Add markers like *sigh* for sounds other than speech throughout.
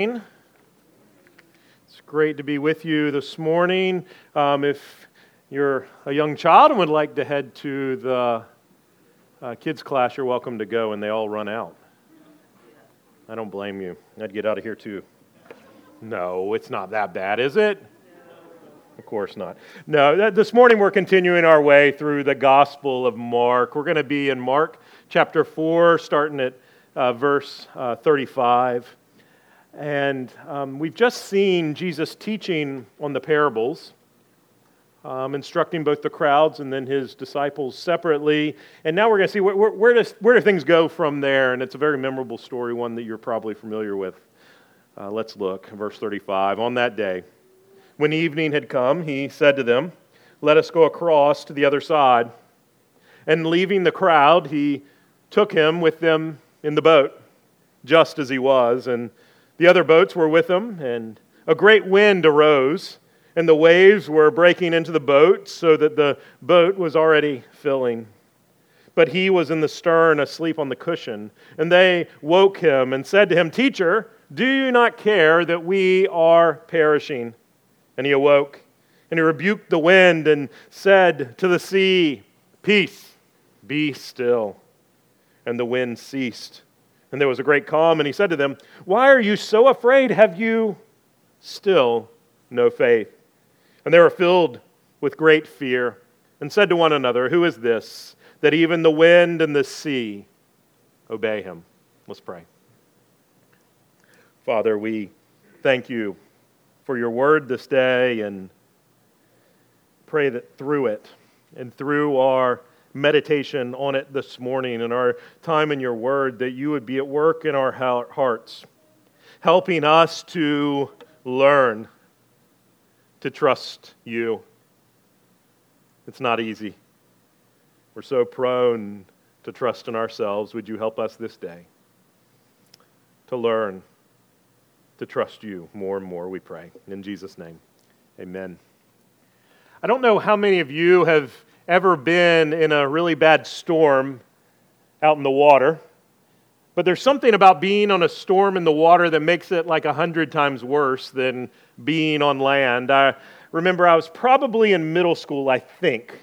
It's great to be with you this morning. Um, if you're a young child and would like to head to the uh, kids' class, you're welcome to go, and they all run out. I don't blame you. I'd get out of here too. No, it's not that bad, is it? Of course not. No, this morning we're continuing our way through the Gospel of Mark. We're going to be in Mark chapter 4, starting at uh, verse uh, 35. And um, we've just seen Jesus teaching on the parables, um, instructing both the crowds and then his disciples separately. And now we're going to see where, where, where, does, where do things go from there. And it's a very memorable story, one that you're probably familiar with. Uh, let's look, verse 35. On that day, when evening had come, he said to them, Let us go across to the other side. And leaving the crowd, he took him with them in the boat, just as he was. And the other boats were with him, and a great wind arose, and the waves were breaking into the boat, so that the boat was already filling. But he was in the stern, asleep on the cushion. And they woke him and said to him, Teacher, do you not care that we are perishing? And he awoke, and he rebuked the wind and said to the sea, Peace, be still. And the wind ceased and there was a great calm, and he said to them, Why are you so afraid? Have you still no faith? And they were filled with great fear and said to one another, Who is this, that even the wind and the sea obey him? Let's pray. Father, we thank you for your word this day and pray that through it and through our meditation on it this morning and our time in your word, that you would be at work in our hearts, helping us to learn to trust you. It's not easy. We're so prone to trust in ourselves. Would you help us this day to learn to trust you more and more, we pray. In Jesus' name, amen. I don't know how many of you have ever been in a really bad storm out in the water. But there's something about being on a storm in the water that makes it like a hundred times worse than being on land. I remember I was probably in middle school, I think,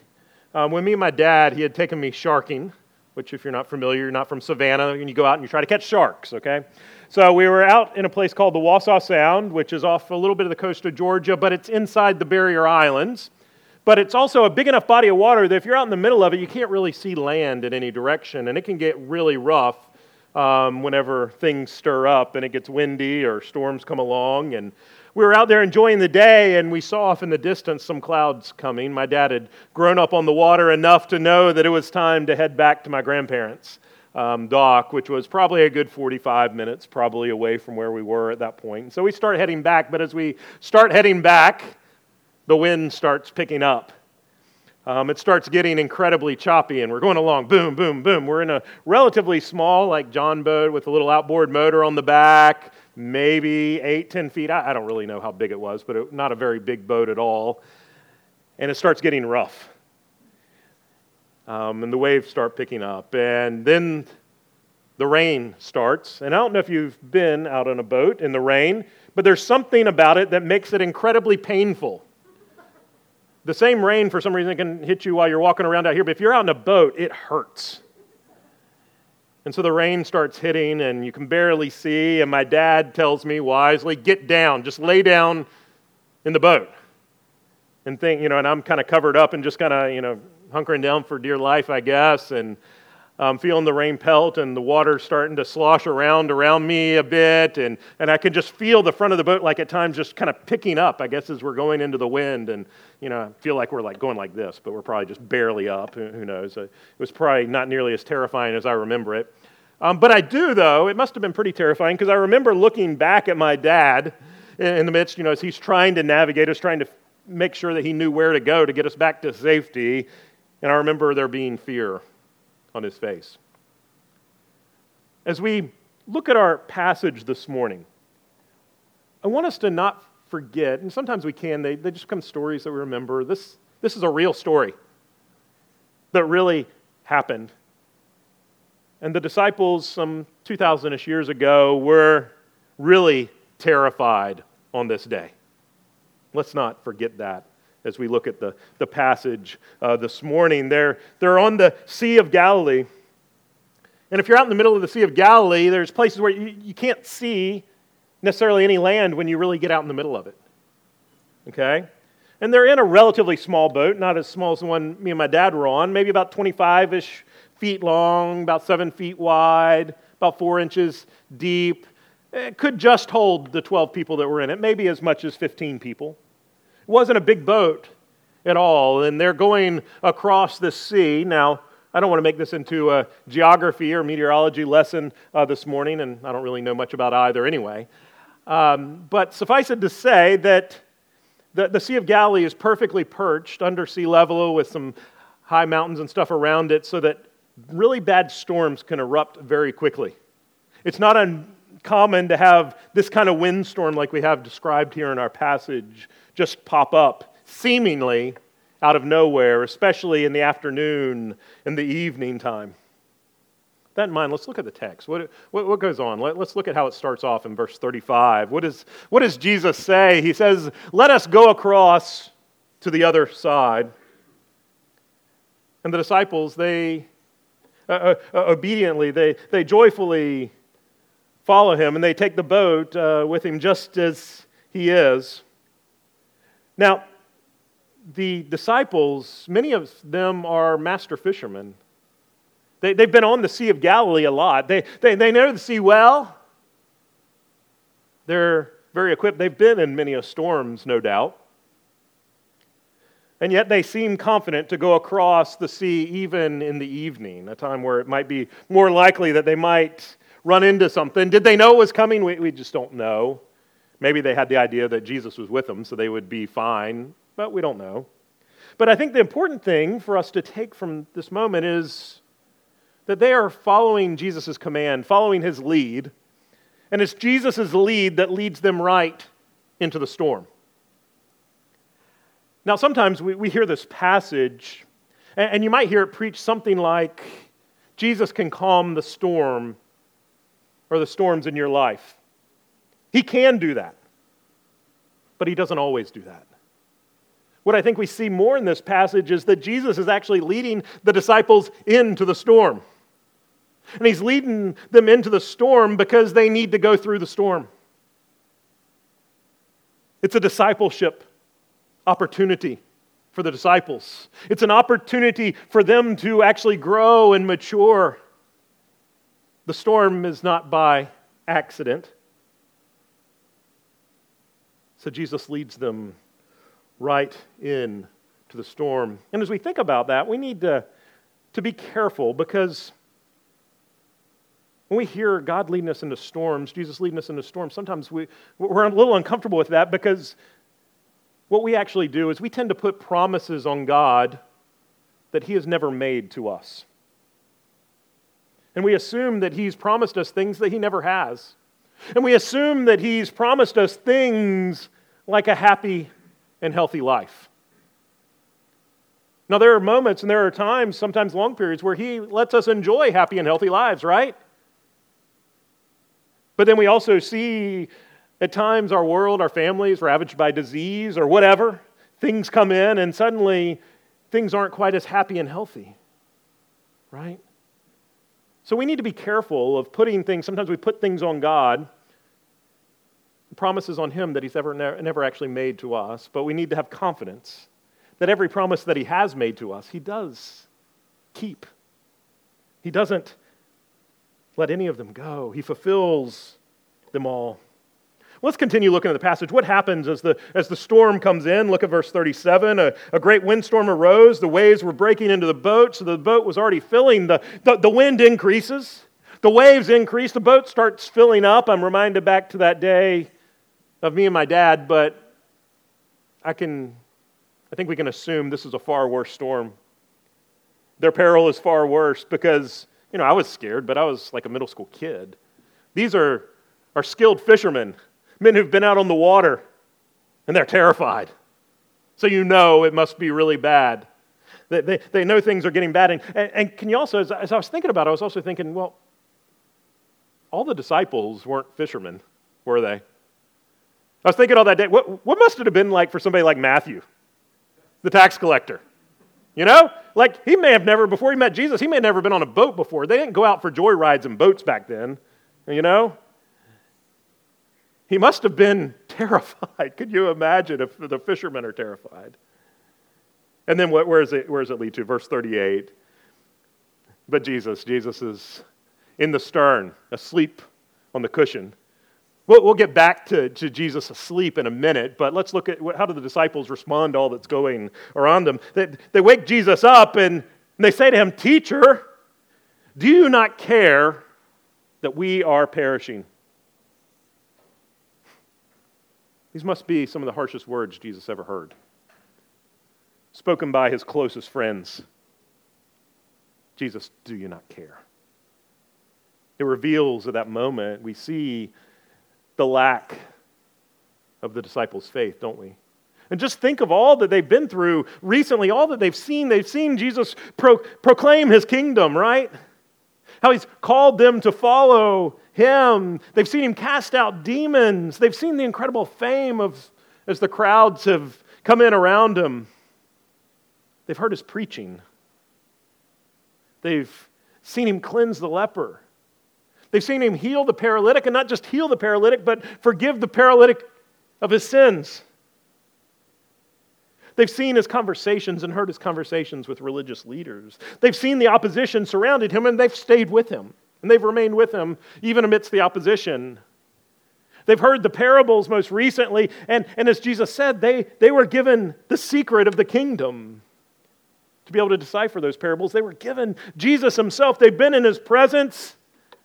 um, when me and my dad, he had taken me sharking, which, if you're not familiar, you're not from Savannah, and you go out and you try to catch sharks, okay? So we were out in a place called the Wassaw Sound, which is off a little bit of the coast of Georgia, but it's inside the Barrier Islands. But it's also a big enough body of water that if you're out in the middle of it, you can't really see land in any direction. And it can get really rough um, whenever things stir up and it gets windy or storms come along. And we were out there enjoying the day and we saw off in the distance some clouds coming. My dad had grown up on the water enough to know that it was time to head back to my grandparents' um, dock, which was probably a good 45 minutes, probably away from where we were at that point. So we start heading back. But as we start heading back, the wind starts picking up. Um, it starts getting incredibly choppy, and we're going along boom, boom, boom. We're in a relatively small, like John boat with a little outboard motor on the back, maybe eight, ten feet. I, I don't really know how big it was, but it, not a very big boat at all. And it starts getting rough. Um, and the waves start picking up. And then the rain starts. And I don't know if you've been out on a boat in the rain, but there's something about it that makes it incredibly painful. The same rain, for some reason, can hit you while you're walking around out here, but if you're out in a boat, it hurts. And so the rain starts hitting, and you can barely see. And my dad tells me wisely, Get down, just lay down in the boat. And think, you know, and I'm kind of covered up and just kind of, you know, hunkering down for dear life, I guess. And I'm feeling the rain pelt and the water starting to slosh around around me a bit. And, and I can just feel the front of the boat, like at times, just kind of picking up, I guess, as we're going into the wind. And, you know, I feel like we're like going like this, but we're probably just barely up. Who knows? It was probably not nearly as terrifying as I remember it. Um, but I do, though, it must have been pretty terrifying because I remember looking back at my dad in the midst, you know, as he's trying to navigate us, trying to make sure that he knew where to go to get us back to safety. And I remember there being fear on his face. As we look at our passage this morning, I want us to not forget, and sometimes we can, they, they just become stories that we remember. This, this is a real story that really happened. And the disciples, some 2,000 ish years ago, were really terrified on this day. Let's not forget that as we look at the, the passage uh, this morning. They're, they're on the Sea of Galilee. And if you're out in the middle of the Sea of Galilee, there's places where you, you can't see necessarily any land when you really get out in the middle of it. Okay? And they're in a relatively small boat, not as small as the one me and my dad were on, maybe about 25 ish feet long, about seven feet wide, about four inches deep. It could just hold the 12 people that were in it, maybe as much as 15 people. It wasn't a big boat at all, and they're going across the sea. Now, I don't want to make this into a geography or meteorology lesson uh, this morning, and I don't really know much about either anyway. Um, but suffice it to say that the, the Sea of Galilee is perfectly perched under sea level with some high mountains and stuff around it so that really bad storms can erupt very quickly. It's not uncommon to have this kind of windstorm like we have described here in our passage just pop up, seemingly out of nowhere, especially in the afternoon, in the evening time. That in mind, let's look at the text. What, what, what goes on? Let, us look at how it starts off in verse 35. What, is, what does Jesus say? He says, Let us go across to the other side. And the disciples, they uh, uh, uh obediently, they, they joyfully follow him and they take the boat uh, with him just as he is. Now, the disciples, many of them are master fishermen. They, they've been on the Sea of Galilee a lot. They, they, they know the sea well. They're very equipped. They've been in many storms, no doubt. And yet they seem confident to go across the sea even in the evening, a time where it might be more likely that they might run into something. Did they know it was coming? We, we just don't know. Maybe they had the idea that Jesus was with them, so they would be fine but we don't know. But I think the important thing for us to take from this moment is that they are following Jesus' command, following his lead. And it's Jesus' lead that leads them right into the storm. Now, sometimes we, we hear this passage, and, and you might hear it preached something like Jesus can calm the storm or the storms in your life. He can do that, but he doesn't always do that. What I think we see more in this passage is that Jesus is actually leading the disciples into the storm. And he's leading them into the storm because they need to go through the storm. It's a discipleship opportunity for the disciples, it's an opportunity for them to actually grow and mature. The storm is not by accident. So Jesus leads them right in to the storm. And as we think about that, we need to, to be careful because when we hear God leading us into storms, Jesus leading us into storms, sometimes we, we're a little uncomfortable with that because what we actually do is we tend to put promises on God that He has never made to us. And we assume that He's promised us things that He never has. And we assume that He's promised us things like a happy and healthy life. Now, there are moments and there are times, sometimes long periods, where He lets us enjoy happy and healthy lives, right? But then we also see at times our world, our families ravaged by disease or whatever. Things come in and suddenly things aren't quite as happy and healthy, right? So we need to be careful of putting things, sometimes we put things on God promises on him that he's ever never actually made to us, but we need to have confidence that every promise that he has made to us, he does keep. He doesn't let any of them go, he fulfills them all. Let's continue looking at the passage. What happens as the, as the storm comes in? Look at verse 37. A, a great windstorm arose. The waves were breaking into the boat, so the boat was already filling. The, the, the wind increases. The waves increase. The boat starts filling up. I'm reminded back to that day of me and my dad, but I can I think we can assume this is a far worse storm. Their peril is far worse because, you know, I was scared, but I was like a middle school kid. These are, are skilled fishermen, men who've been out on the water, and they're terrified. So you know it must be really bad. They, they, they know things are getting bad. And, and, and can you also, as, as I was thinking about it, I was also thinking, well, all the disciples weren't fishermen, were they? I was thinking all that day, what, what must it have been like for somebody like Matthew, the tax collector? You know? Like, he may have never, before he met Jesus, he may have never been on a boat before. They didn't go out for joy rides and boats back then, you know? He must have been *laughs* terrified. Could you imagine if the fishermen are terrified? And then what, where, is it, where does it lead to? Verse 38. But Jesus, Jesus is in the stern, asleep on the cushion. We'll, we'll get back to, to Jesus asleep in a minute, but let's look at what, how do the disciples respond to all that's going around them. They, they wake Jesus up and, and they say to him, Teacher, do you not care that we are perishing? These must be some of the harshest words Jesus ever heard, spoken by his closest friends. Jesus, do you not care? It reveals at that moment, we see the lack of the disciples' faith, don't we? And just think of all that they've been through recently, all that they've seen. They've seen Jesus pro- proclaim his kingdom, right? How he's called them to follow him. They've seen him cast out demons. They've seen the incredible fame of as the crowds have come in around him. They've heard his preaching. They've seen him cleanse the leper. They've seen him heal the paralytic, and not just heal the paralytic, but forgive the paralytic of his sins. They've seen his conversations and heard his conversations with religious leaders. They've seen the opposition surrounded him, and they've stayed with him. And they've remained with him even amidst the opposition. They've heard the parables most recently, and, and as Jesus said, they, they were given the secret of the kingdom to be able to decipher those parables. They were given Jesus himself. They've been in his presence.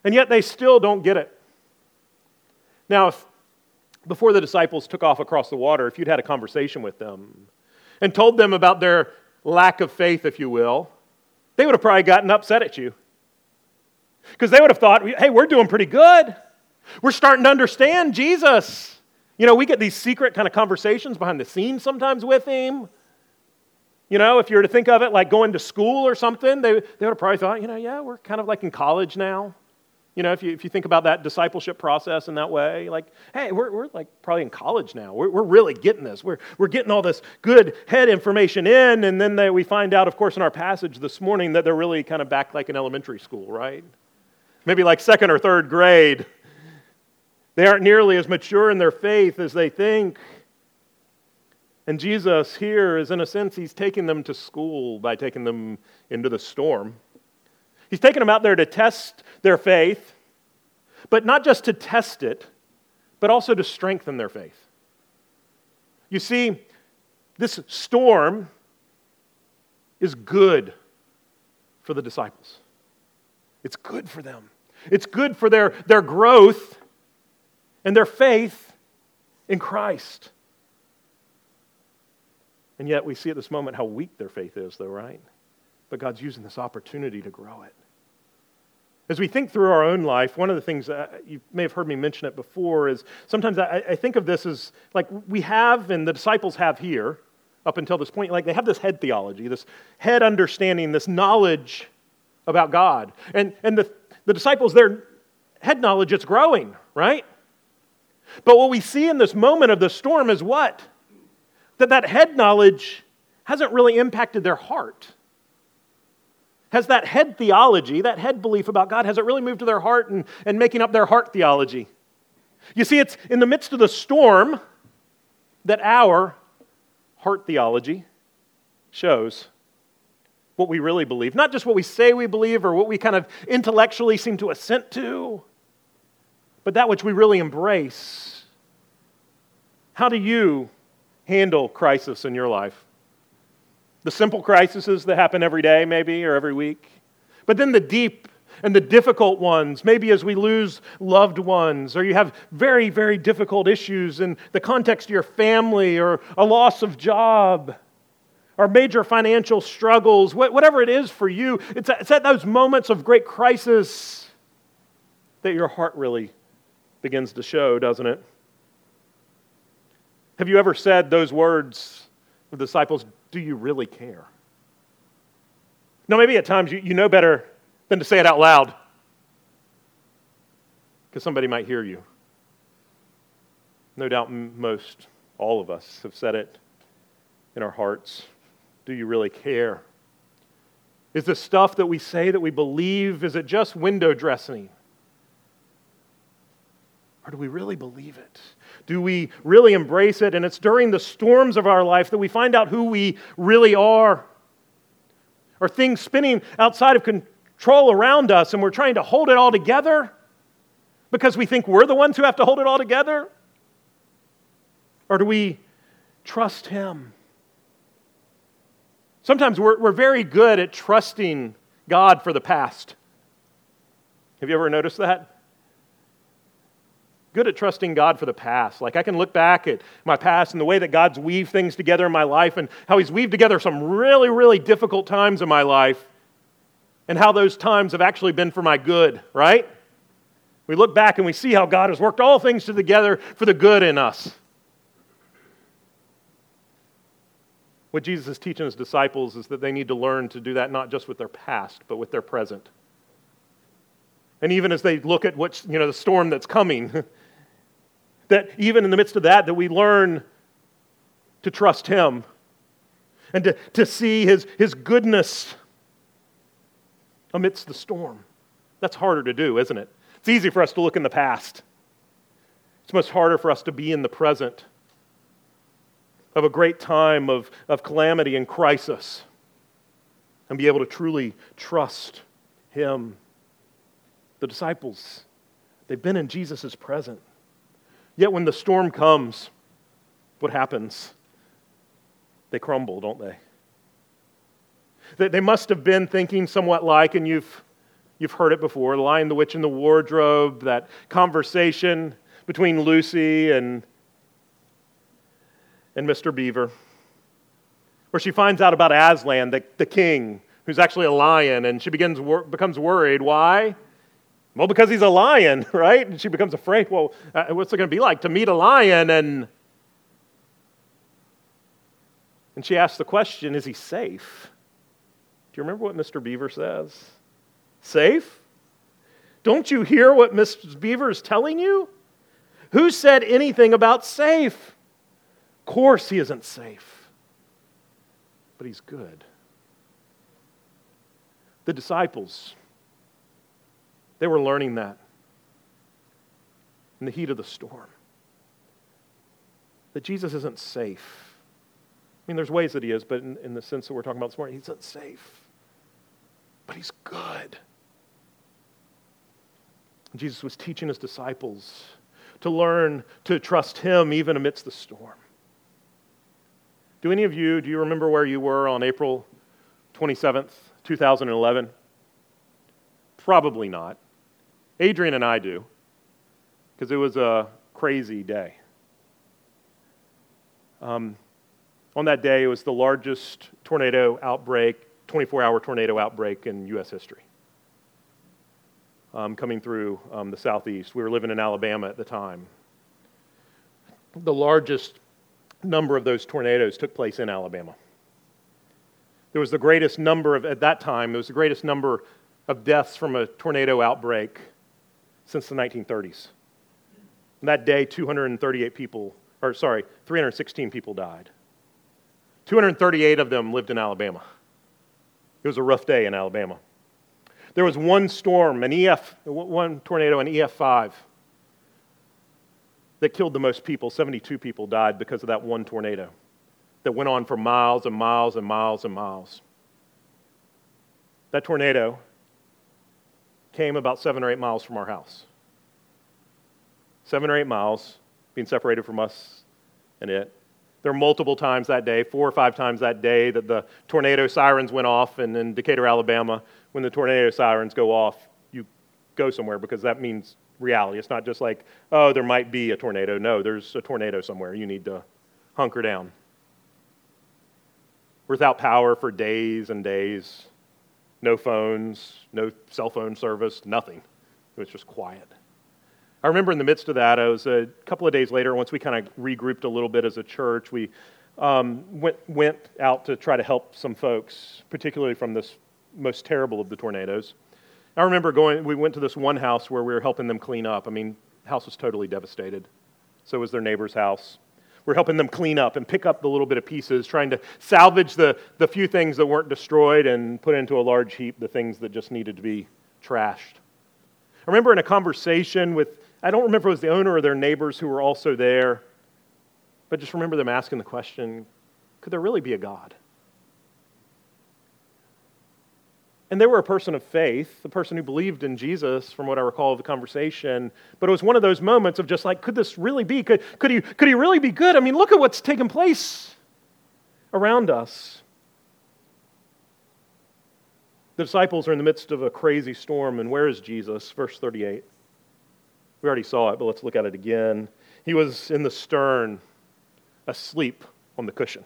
And yet they still don't get it. Now, if before the disciples took off across the water, if you'd had a conversation with them and told them about their lack of faith, if you will, they would have probably gotten upset at you. Because they would have thought, hey, we're doing pretty good. We're starting to understand Jesus. You know, we get these secret kind of conversations behind the scenes sometimes with him. You know, if you were to think of it like going to school or something, they, they would have probably thought, you know, yeah, we're kind of like in college now. You know, if you, if you think about that discipleship process in that way, like, hey, we're, we're like probably in college now. We're, we're really getting this. We're, we're getting all this good head information in. And then they, we find out, of course, in our passage this morning that they're really kind of back like in elementary school, right? Maybe like second or third grade. They aren't nearly as mature in their faith as they think. And Jesus here is, in a sense, he's taking them to school by taking them into the storm. He's taking them out there to test their faith, but not just to test it, but also to strengthen their faith. You see, this storm is good for the disciples. It's good for them. It's good for their, their growth and their faith in Christ. And yet we see at this moment how weak their faith is, though, right? But God's using this opportunity to grow it. As we think through our own life, one of the things that you may have heard me mention it before is sometimes I, I think of this as like we have, and the disciples have here up until this point, like they have this head theology, this head understanding, this knowledge about God. And, and the, the disciples, their head knowledge, it's growing, right? But what we see in this moment of the storm is what? That that head knowledge hasn't really impacted their heart. Has that head theology, that head belief about God, has it really moved to their heart and, and making up their heart theology? You see, it's in the midst of the storm that our heart theology shows what we really believe. Not just what we say we believe or what we kind of intellectually seem to assent to, but that which we really embrace. How do you handle crisis in your life? The simple crises that happen every day, maybe, or every week. But then the deep and the difficult ones, maybe as we lose loved ones, or you have very, very difficult issues in the context of your family, or a loss of job, or major financial struggles, whatever it is for you, it's at those moments of great crisis that your heart really begins to show, doesn't it? Have you ever said those words the disciples, do you really care? No, maybe at times you know better than to say it out loud because somebody might hear you. No doubt most, all of us, have said it in our hearts. Do you really care? Is the stuff that we say that we believe, is it just window dressing? Or do we really believe it? Do we really embrace it? And it's during the storms of our life that we find out who we really are. Are things spinning outside of control around us and we're trying to hold it all together because we think we're the ones who have to hold it all together? Or do we trust Him? Sometimes we're, we're very good at trusting God for the past. Have you ever noticed that? Good at trusting God for the past. Like I can look back at my past and the way that God's weaved things together in my life and how He's weaved together some really, really difficult times in my life and how those times have actually been for my good, right? We look back and we see how God has worked all things together for the good in us. What Jesus is teaching his disciples is that they need to learn to do that not just with their past, but with their present. And even as they look at what, you know, the storm that's coming, *laughs* that even in the midst of that, that we learn to trust him and to, to see his, his goodness amidst the storm. That's harder to do, isn't it? It's easy for us to look in the past. It's much harder for us to be in the present of a great time of, of calamity and crisis and be able to truly trust Him. The disciples, they've been in Jesus' presence. Yet when the storm comes, what happens? They crumble, don't they? They must have been thinking somewhat like, and you've, you've heard it before The Lion, the Witch, and the Wardrobe, that conversation between Lucy and and Mr. Beaver, where she finds out about Aslan, the, the king, who's actually a lion, and she begins becomes worried. Why? Well, because he's a lion, *laughs* right? And she becomes afraid. Well, uh, what's it going to be like to meet a lion? And and she asks the question: Is he safe? Do you remember what Mr. Beaver says? Safe? Don't you hear what Mrs. Beaver is telling you? Who said anything about safe? Course, he isn't safe, but he's good. The disciples, they were learning that in the heat of the storm. That Jesus isn't safe. I mean, there's ways that he is, but in, in the sense that we're talking about this morning, he's not safe. But he's good. Jesus was teaching his disciples to learn to trust him even amidst the storm. Do any of you, do you remember where you were on April 27th, 2011? Probably not. Adrian and I do, because it was a crazy day. Um, on that day, it was the largest tornado outbreak, 24 hour tornado outbreak in U.S. history. Um, coming through um, the southeast. We were living in Alabama at the time. The largest number of those tornadoes took place in Alabama. There was the greatest number of, at that time, there was the greatest number of deaths from a tornado outbreak since the 1930s. And that day, 238 people, or sorry, 316 people died. 238 of them lived in Alabama. It was a rough day in Alabama. There was one storm, an EF, one tornado, an EF5, that killed the most people. 72 people died because of that one tornado that went on for miles and miles and miles and miles. That tornado came about seven or eight miles from our house. Seven or eight miles, being separated from us and it. There were multiple times that day, four or five times that day, that the tornado sirens went off. And in Decatur, Alabama, when the tornado sirens go off, you go somewhere because that means reality. It's not just like, oh, there might be a tornado. No, there's a tornado somewhere. You need to hunker down. Without power for days and days, no phones, no cell phone service, nothing. It was just quiet. I remember in the midst of that, I was a couple of days later, once we kind of regrouped a little bit as a church, we um, went, went out to try to help some folks, particularly from this most terrible of the tornadoes. I remember going, we went to this one house where we were helping them clean up. I mean, house was totally devastated. So was their neighbor's house. We're helping them clean up and pick up the little bit of pieces, trying to salvage the, the few things that weren't destroyed and put into a large heap the things that just needed to be trashed. I remember in a conversation with, I don't remember if it was the owner or their neighbors who were also there, but just remember them asking the question could there really be a God? And they were a person of faith, a person who believed in Jesus, from what I recall of the conversation. But it was one of those moments of just like, could this really be? Could, could, he, could he really be good? I mean, look at what's taken place around us. The disciples are in the midst of a crazy storm, and where is Jesus? Verse 38. We already saw it, but let's look at it again. He was in the stern, asleep on the cushion.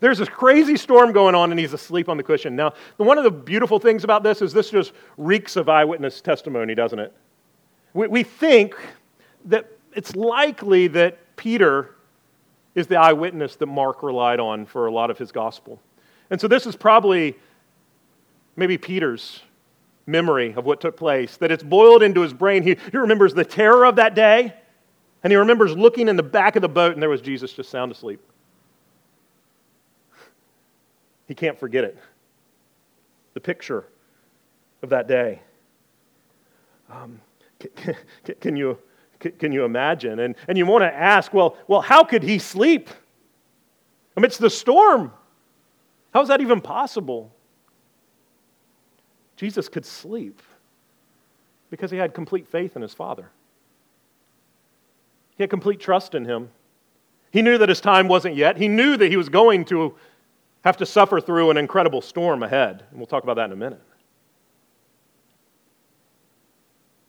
There's this crazy storm going on, and he's asleep on the cushion. Now, one of the beautiful things about this is this just reeks of eyewitness testimony, doesn't it? We, we think that it's likely that Peter is the eyewitness that Mark relied on for a lot of his gospel. And so this is probably maybe Peter's memory of what took place, that it's boiled into his brain. He, he remembers the terror of that day, and he remembers looking in the back of the boat, and there was Jesus just sound asleep. He can't forget it. The picture of that day. Um, *laughs* can, can, you, can you imagine? And, and you want to ask, well, well, how could he sleep amidst the storm? How is that even possible? Jesus could sleep because he had complete faith in his Father. He had complete trust in him. He knew that his time wasn't yet. He knew that he was going to have to suffer through an incredible storm ahead. And we'll talk about that in a minute.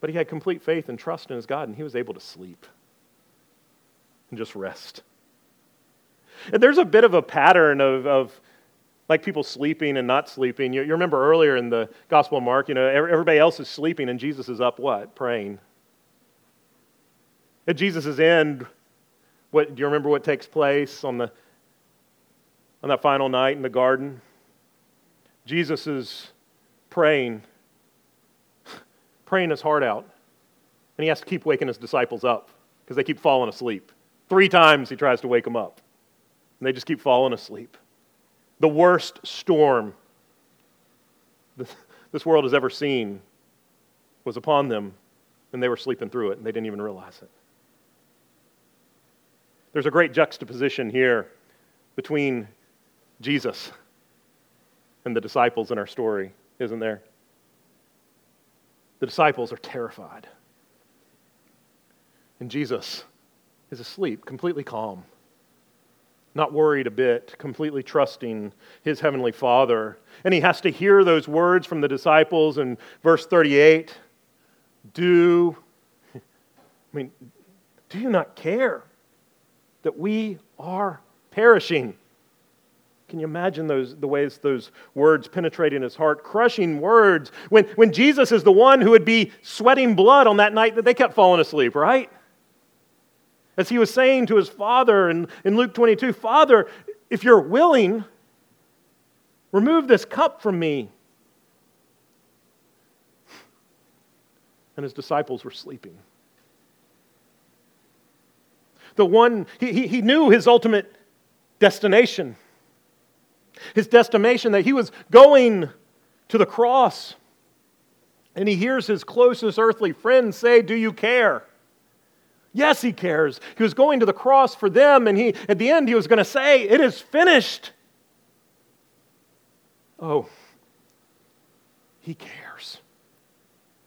But he had complete faith and trust in his God, and he was able to sleep and just rest. And there's a bit of a pattern of, of like people sleeping and not sleeping. You, you remember earlier in the Gospel of Mark, you know, everybody else is sleeping, and Jesus is up what? Praying. At Jesus' end, what, do you remember what takes place on the on that final night in the garden, Jesus is praying, praying his heart out. And he has to keep waking his disciples up because they keep falling asleep. Three times he tries to wake them up, and they just keep falling asleep. The worst storm this world has ever seen was upon them, and they were sleeping through it, and they didn't even realize it. There's a great juxtaposition here between Jesus and the disciples in our story, isn't there? The disciples are terrified. And Jesus is asleep, completely calm, not worried a bit, completely trusting his heavenly Father. And he has to hear those words from the disciples in verse 38 Do, I mean, do you not care that we are perishing? Can you imagine those, the ways those words penetrating his heart? Crushing words. When, when Jesus is the one who would be sweating blood on that night that they kept falling asleep, right? As he was saying to his father in, in Luke 22 Father, if you're willing, remove this cup from me. And his disciples were sleeping. The one, he, he, he knew his ultimate destination his destination, that he was going to the cross. And he hears his closest earthly friends say, Do you care? Yes, he cares. He was going to the cross for them, and he, at the end, he was going to say, It is finished. Oh, he cares.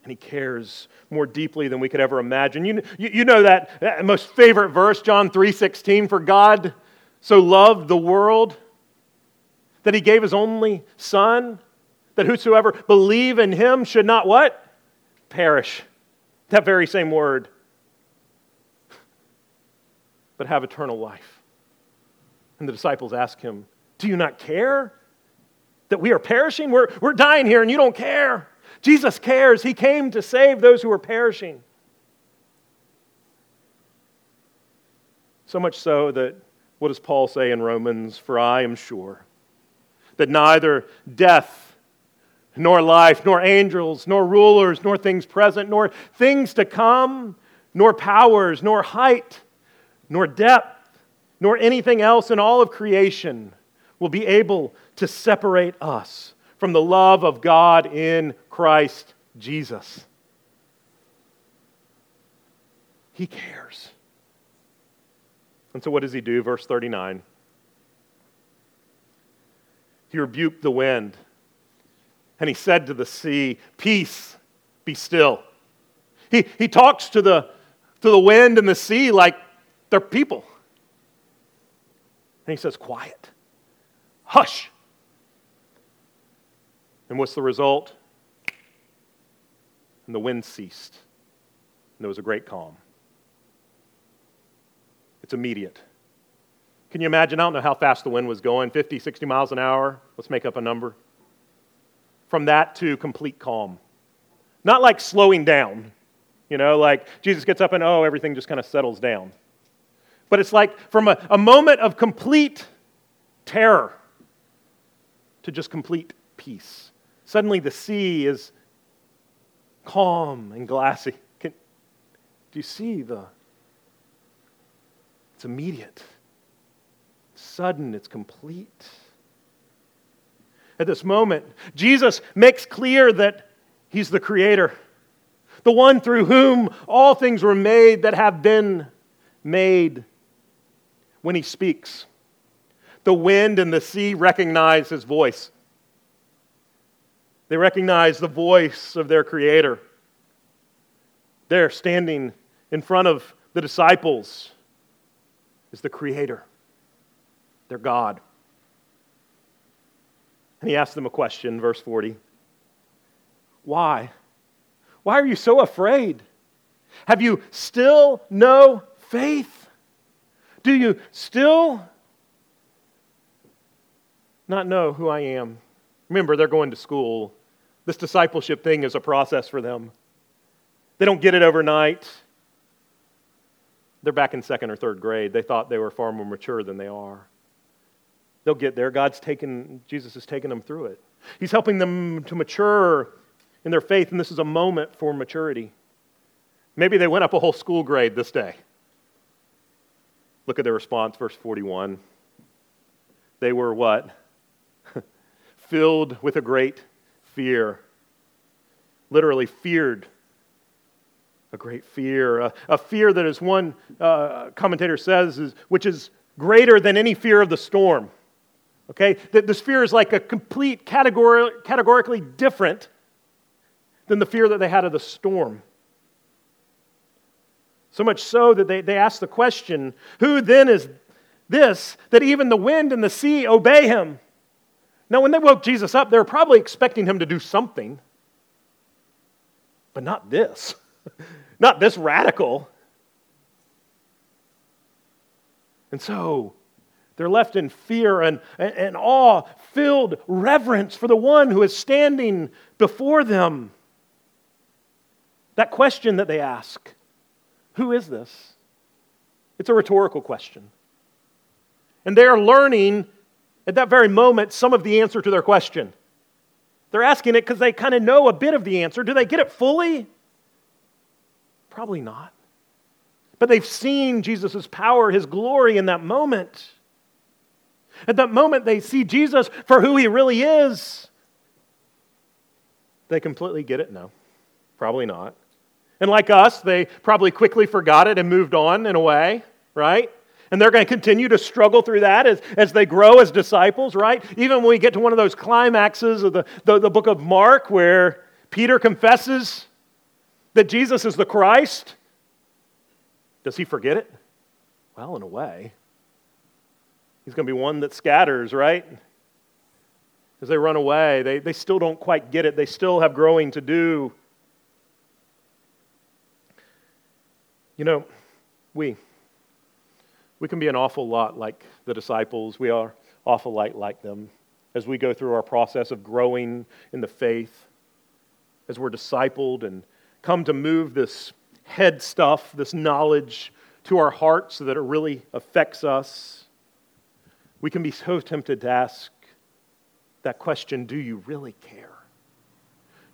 And he cares more deeply than we could ever imagine. You, you, you know that, that most favorite verse, John 3.16, for God so loved the world that he gave his only son, that whosoever believe in him should not what? Perish. That very same word. But have eternal life. And the disciples ask him, Do you not care that we are perishing? We're, we're dying here and you don't care. Jesus cares. He came to save those who are perishing. So much so that, what does Paul say in Romans? For I am sure that neither death, nor life, nor angels, nor rulers, nor things present, nor things to come, nor powers, nor height, nor depth, nor anything else in all of creation will be able to separate us from the love of God in Christ Jesus. He cares. And so, what does he do? Verse 39. He rebuked the wind, and he said to the sea, Peace, be still. He, he talks to the, to the wind and the sea like they're people. And he says, Quiet, hush. And what's the result? And the wind ceased, and there was a great calm. It's immediate. Can you imagine? I don't know how fast the wind was going 50, 60 miles an hour. Let's make up a number. From that to complete calm. Not like slowing down, you know, like Jesus gets up and oh, everything just kind of settles down. But it's like from a, a moment of complete terror to just complete peace. Suddenly the sea is calm and glassy. Can, do you see the? It's immediate, sudden, it's complete. At this moment, Jesus makes clear that He's the Creator, the one through whom all things were made that have been made. When He speaks, the wind and the sea recognize His voice. They recognize the voice of their Creator. They're standing in front of the disciples is the Creator, their God. And he asked them a question, verse 40. Why? Why are you so afraid? Have you still no faith? Do you still not know who I am? Remember, they're going to school. This discipleship thing is a process for them. They don't get it overnight. They're back in second or third grade. They thought they were far more mature than they are. They'll get there. God's taken, Jesus has taken them through it. He's helping them to mature in their faith, and this is a moment for maturity. Maybe they went up a whole school grade this day. Look at their response, verse 41. They were what? *laughs* filled with a great fear. Literally, feared. A great fear. A, a fear that, as one uh, commentator says, is, which is greater than any fear of the storm. Okay? That this fear is like a complete categori- categorically different than the fear that they had of the storm. So much so that they, they ask the question who then is this that even the wind and the sea obey him? Now, when they woke Jesus up, they were probably expecting him to do something, but not this. *laughs* not this radical. And so they're left in fear and, and awe filled reverence for the one who is standing before them. That question that they ask who is this? It's a rhetorical question. And they are learning at that very moment some of the answer to their question. They're asking it because they kind of know a bit of the answer. Do they get it fully? Probably not. But they've seen Jesus' power, his glory in that moment. At that moment, they see Jesus for who he really is. They completely get it? No, probably not. And like us, they probably quickly forgot it and moved on in a way, right? And they're going to continue to struggle through that as, as they grow as disciples, right? Even when we get to one of those climaxes of the, the, the book of Mark where Peter confesses that Jesus is the Christ, does he forget it? Well, in a way. He's going to be one that scatters, right? As they run away, they, they still don't quite get it. They still have growing to do. You know, we, we can be an awful lot like the disciples. We are awful light like them as we go through our process of growing in the faith, as we're discipled and come to move this head stuff, this knowledge, to our hearts so that it really affects us. We can be so tempted to ask that question do you really care?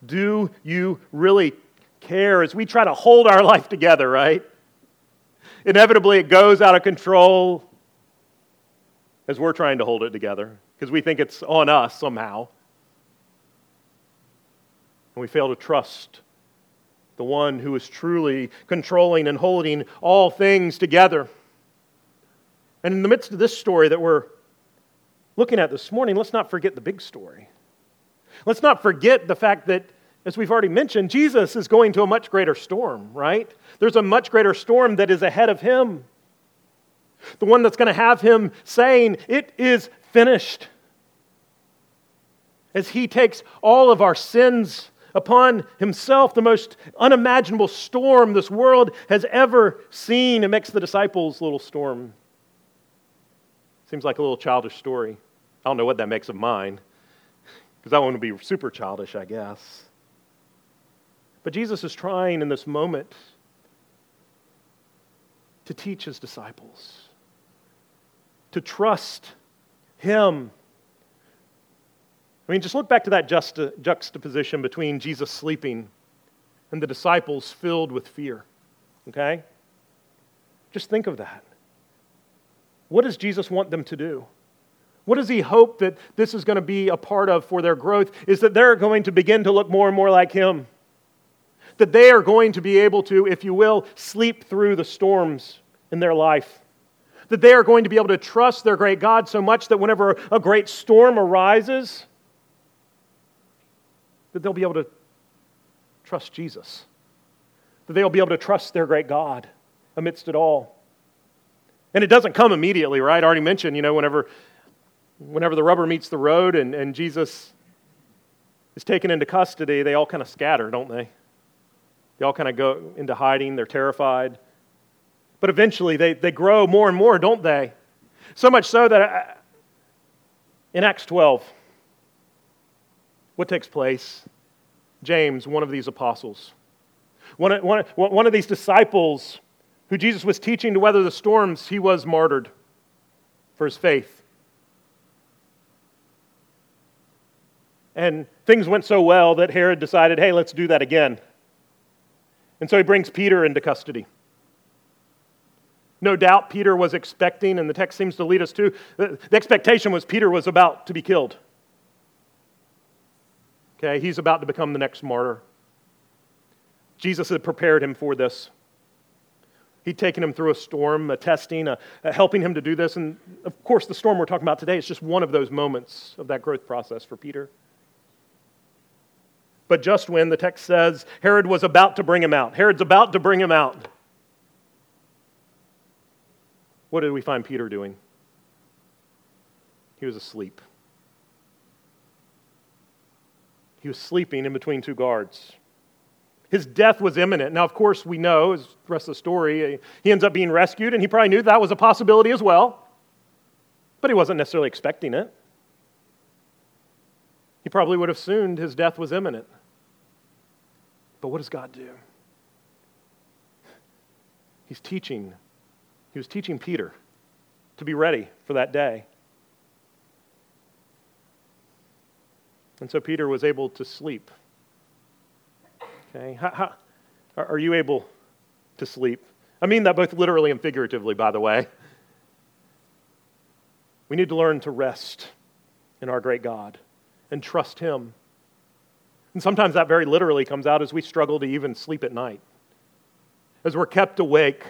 Do you really care as we try to hold our life together, right? inevitably it goes out of control as we're trying to hold it together because we think it's on us somehow. And we fail to trust the one who is truly controlling and holding all things together. And in the midst of this story that we're looking at this morning, let's not forget the big story. Let's not forget the fact that, as we've already mentioned, Jesus is going to a much greater storm, right? There's a much greater storm that is ahead of him. The one that's going to have him saying, It is finished. As he takes all of our sins upon himself the most unimaginable storm this world has ever seen. It makes the disciples' little storm. Seems like a little childish story. I don't know what that makes of mine, because I want to be super childish, I guess. But Jesus is trying in this moment to teach his disciples to trust him I mean, just look back to that juxtaposition between Jesus sleeping and the disciples filled with fear. Okay? Just think of that. What does Jesus want them to do? What does he hope that this is going to be a part of for their growth? Is that they're going to begin to look more and more like him. That they are going to be able to, if you will, sleep through the storms in their life. That they are going to be able to trust their great God so much that whenever a great storm arises, that they'll be able to trust Jesus, that they'll be able to trust their great God amidst it all. And it doesn't come immediately, right? I already mentioned, you know, whenever, whenever the rubber meets the road and, and Jesus is taken into custody, they all kind of scatter, don't they? They all kind of go into hiding, they're terrified. But eventually they, they grow more and more, don't they? So much so that I, uh, in Acts 12, what takes place? James, one of these apostles, one, one, one of these disciples who Jesus was teaching to weather the storms, he was martyred for his faith. And things went so well that Herod decided, hey, let's do that again. And so he brings Peter into custody. No doubt Peter was expecting, and the text seems to lead us to the expectation was Peter was about to be killed. Okay, he's about to become the next martyr. Jesus had prepared him for this. He'd taken him through a storm, a testing, a, a helping him to do this. And of course, the storm we're talking about today is just one of those moments of that growth process for Peter. But just when the text says Herod was about to bring him out, Herod's about to bring him out, what did we find Peter doing? He was asleep. He was sleeping in between two guards. His death was imminent. Now, of course, we know, as the rest of the story, eh, he ends up being rescued, and he probably knew that was a possibility as well. But he wasn't necessarily expecting it. He probably would have assumed his death was imminent. But what does God do? He's teaching. He was teaching Peter to be ready for that day. And so Peter was able to sleep. Okay? How, how, are you able to sleep? I mean that both literally and figuratively, by the way. We need to learn to rest in our great God and trust Him. And sometimes that very literally comes out as we struggle to even sleep at night, as we're kept awake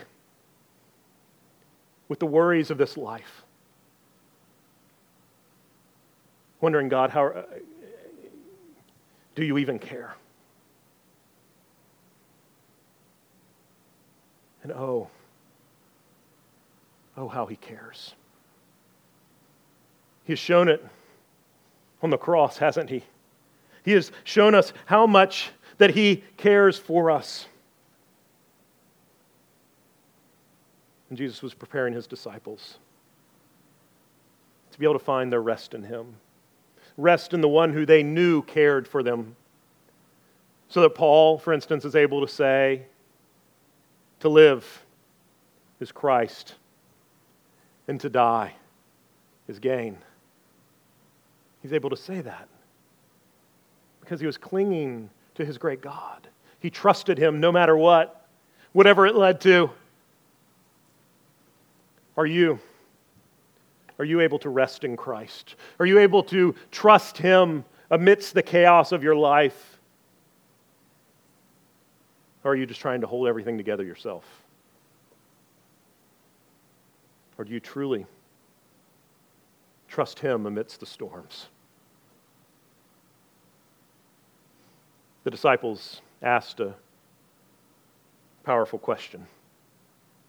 with the worries of this life. Wondering, God, how, uh, do you even care? And oh, oh, how he cares. He has shown it on the cross, hasn't he? He has shown us how much that he cares for us. And Jesus was preparing his disciples to be able to find their rest in him rest in the one who they knew cared for them. So that Paul, for instance, is able to say, to live is Christ, and to die is gain. He's able to say that because he was clinging to his great God. He trusted him no matter what, whatever it led to. Are you? Are you able to rest in Christ? Are you able to trust Him amidst the chaos of your life? Or are you just trying to hold everything together yourself? Or do you truly trust Him amidst the storms? The disciples asked a powerful question,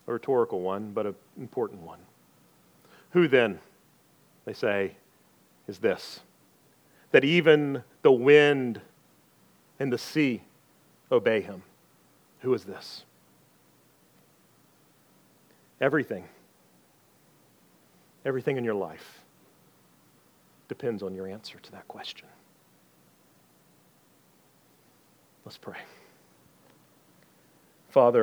a rhetorical one, but an important one. Who then, they say, is this? That even the wind and the sea obey him. Who is this? Everything, everything in your life depends on your answer to that question. Let's pray. Father,